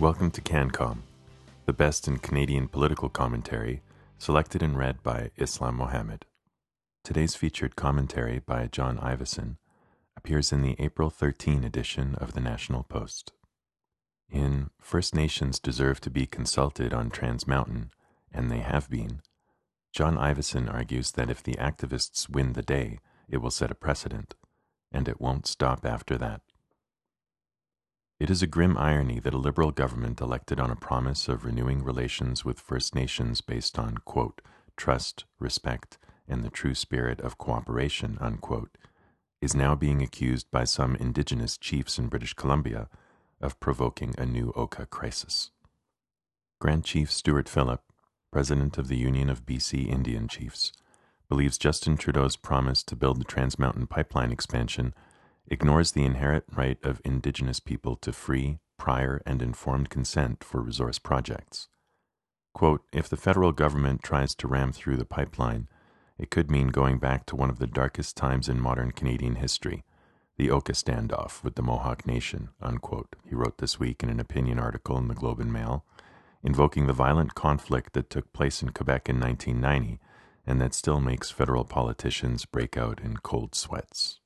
Welcome to CanCom, the best in Canadian political commentary, selected and read by Islam Mohammed. Today's featured commentary by John Ivison appears in the April 13 edition of the National Post. In First Nations Deserve to be Consulted on Trans Mountain, and they have been, John Ivison argues that if the activists win the day, it will set a precedent, and it won't stop after that. It is a grim irony that a Liberal government elected on a promise of renewing relations with First Nations based on, quote, trust, respect, and the true spirit of cooperation, unquote, is now being accused by some Indigenous chiefs in British Columbia of provoking a new Oka crisis. Grand Chief Stewart Phillip, president of the Union of BC Indian Chiefs, believes Justin Trudeau's promise to build the Trans Mountain Pipeline expansion ignores the inherent right of Indigenous people to free, prior, and informed consent for resource projects. Quote, if the federal government tries to ram through the pipeline, it could mean going back to one of the darkest times in modern Canadian history, the Oka standoff with the Mohawk Nation, unquote, he wrote this week in an opinion article in the Globe and Mail, invoking the violent conflict that took place in Quebec in 1990 and that still makes federal politicians break out in cold sweats.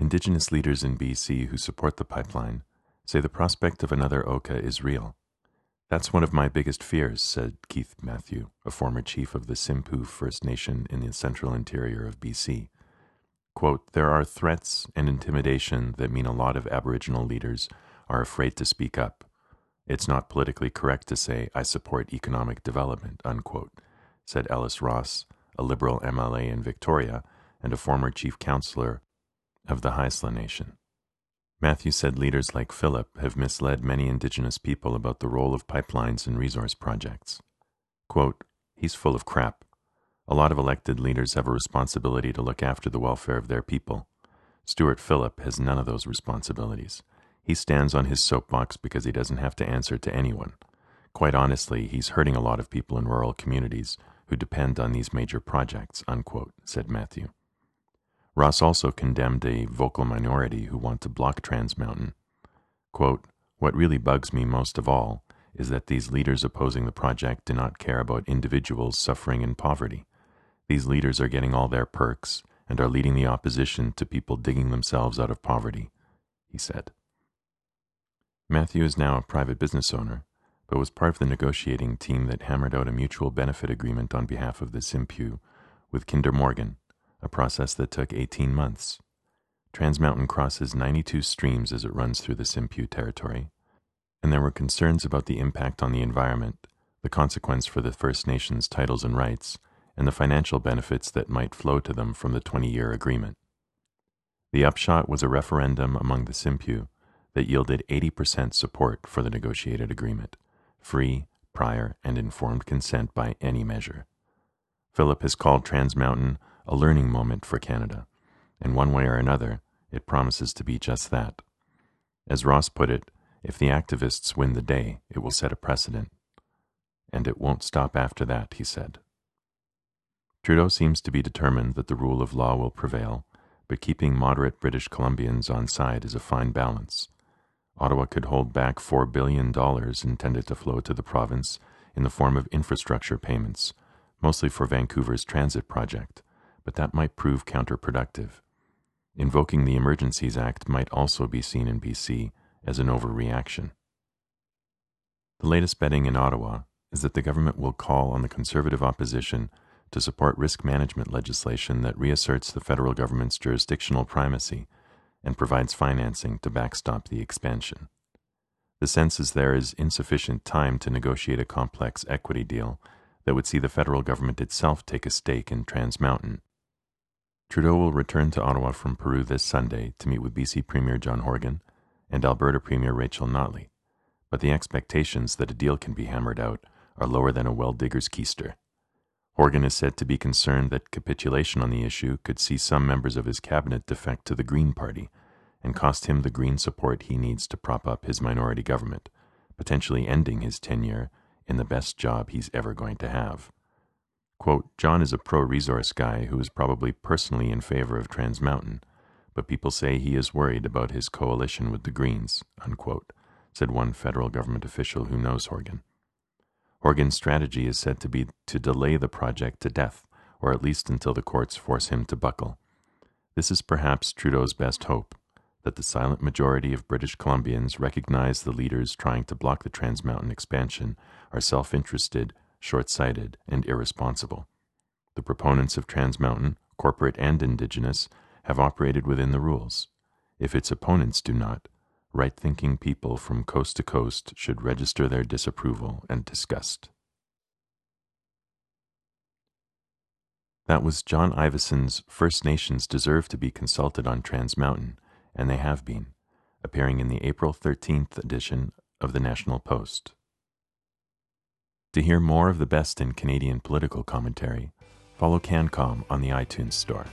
Indigenous leaders in BC who support the pipeline say the prospect of another Oka is real. That's one of my biggest fears, said Keith Matthew, a former chief of the Simpcw First Nation in the central interior of BC. Quote, there are threats and intimidation that mean a lot of Aboriginal leaders are afraid to speak up. It's not politically correct to say, I support economic development, unquote, said Ellis Ross, a Liberal MLA in Victoria and a former chief counselor of the Haisla Nation. Matthew said leaders like Phillip have misled many Indigenous people about the role of pipelines in resource projects. Quote, He's full of crap. A lot of elected leaders have a responsibility to look after the welfare of their people. Stewart Phillip has none of those responsibilities. He stands on his soapbox because he doesn't have to answer to anyone. Quite honestly, he's hurting a lot of people in rural communities who depend on these major projects, unquote, said Matthew. Ross also condemned a vocal minority who want to block Trans Mountain. Quote, What really bugs me most of all is that these leaders opposing the project do not care about individuals suffering in poverty. These leaders are getting all their perks and are leading the opposition to people digging themselves out of poverty, he said. Matthew is now a private business owner, but was part of the negotiating team that hammered out a mutual benefit agreement on behalf of the Simpcw with Kinder Morgan, a process that took 18 months. Trans Mountain crosses 92 streams as it runs through the Simpcw territory, and there were concerns about the impact on the environment, the consequence for the First Nations titles and rights, and the financial benefits that might flow to them from the 20 year agreement. The upshot was a referendum among the Simpcw that yielded 80% support for the negotiated agreement free, prior, and informed consent by any measure. Phillip has called Trans Mountain a learning moment for Canada, and one way or another, it promises to be just that. As Ross put it, if the activists win the day, it will set a precedent. And it won't stop after that, he said. Trudeau seems to be determined that the rule of law will prevail, but keeping moderate British Columbians on side is a fine balance. Ottawa could hold back $4 billion intended to flow to the province in the form of infrastructure payments, mostly for Vancouver's transit project, but that might prove counterproductive. Invoking the Emergencies Act might also be seen in BC as an overreaction. The latest betting in Ottawa is that the government will call on the Conservative opposition to support risk management legislation that reasserts the federal government's jurisdictional primacy and provides financing to backstop the expansion. The sense is there is insufficient time to negotiate a complex equity deal that would see the federal government itself take a stake in Trans Mountain Trudeau will return to Ottawa from Peru this Sunday to meet with BC Premier John Horgan and Alberta Premier Rachel Notley, but the expectations that a deal can be hammered out are lower than a well digger's keister. Horgan is said to be concerned that capitulation on the issue could see some members of his cabinet defect to the Green Party and cost him the Green support he needs to prop up his minority government, potentially ending his tenure in the best job he's ever going to have. Quote, John is a pro resource guy who is probably personally in favor of Trans Mountain, but people say he is worried about his coalition with the Greens, unquote, said one federal government official who knows Horgan. Horgan's strategy is said to be to delay the project to death, or at least until the courts force him to buckle. This is perhaps Trudeau's best hope that the silent majority of British Columbians recognize the leaders trying to block the Trans Mountain expansion are self interested, short sighted, and irresponsible. The proponents of Trans Mountain, corporate and indigenous, have operated within the rules. If its opponents do not, right thinking people from coast to coast should register their disapproval and disgust. That was John Ivison's First Nations Deserve to be Consulted on Trans Mountain, and they have been, appearing in the April 13th edition of the National Post. To hear more of the best in Canadian political commentary, follow CanCom on the iTunes Store.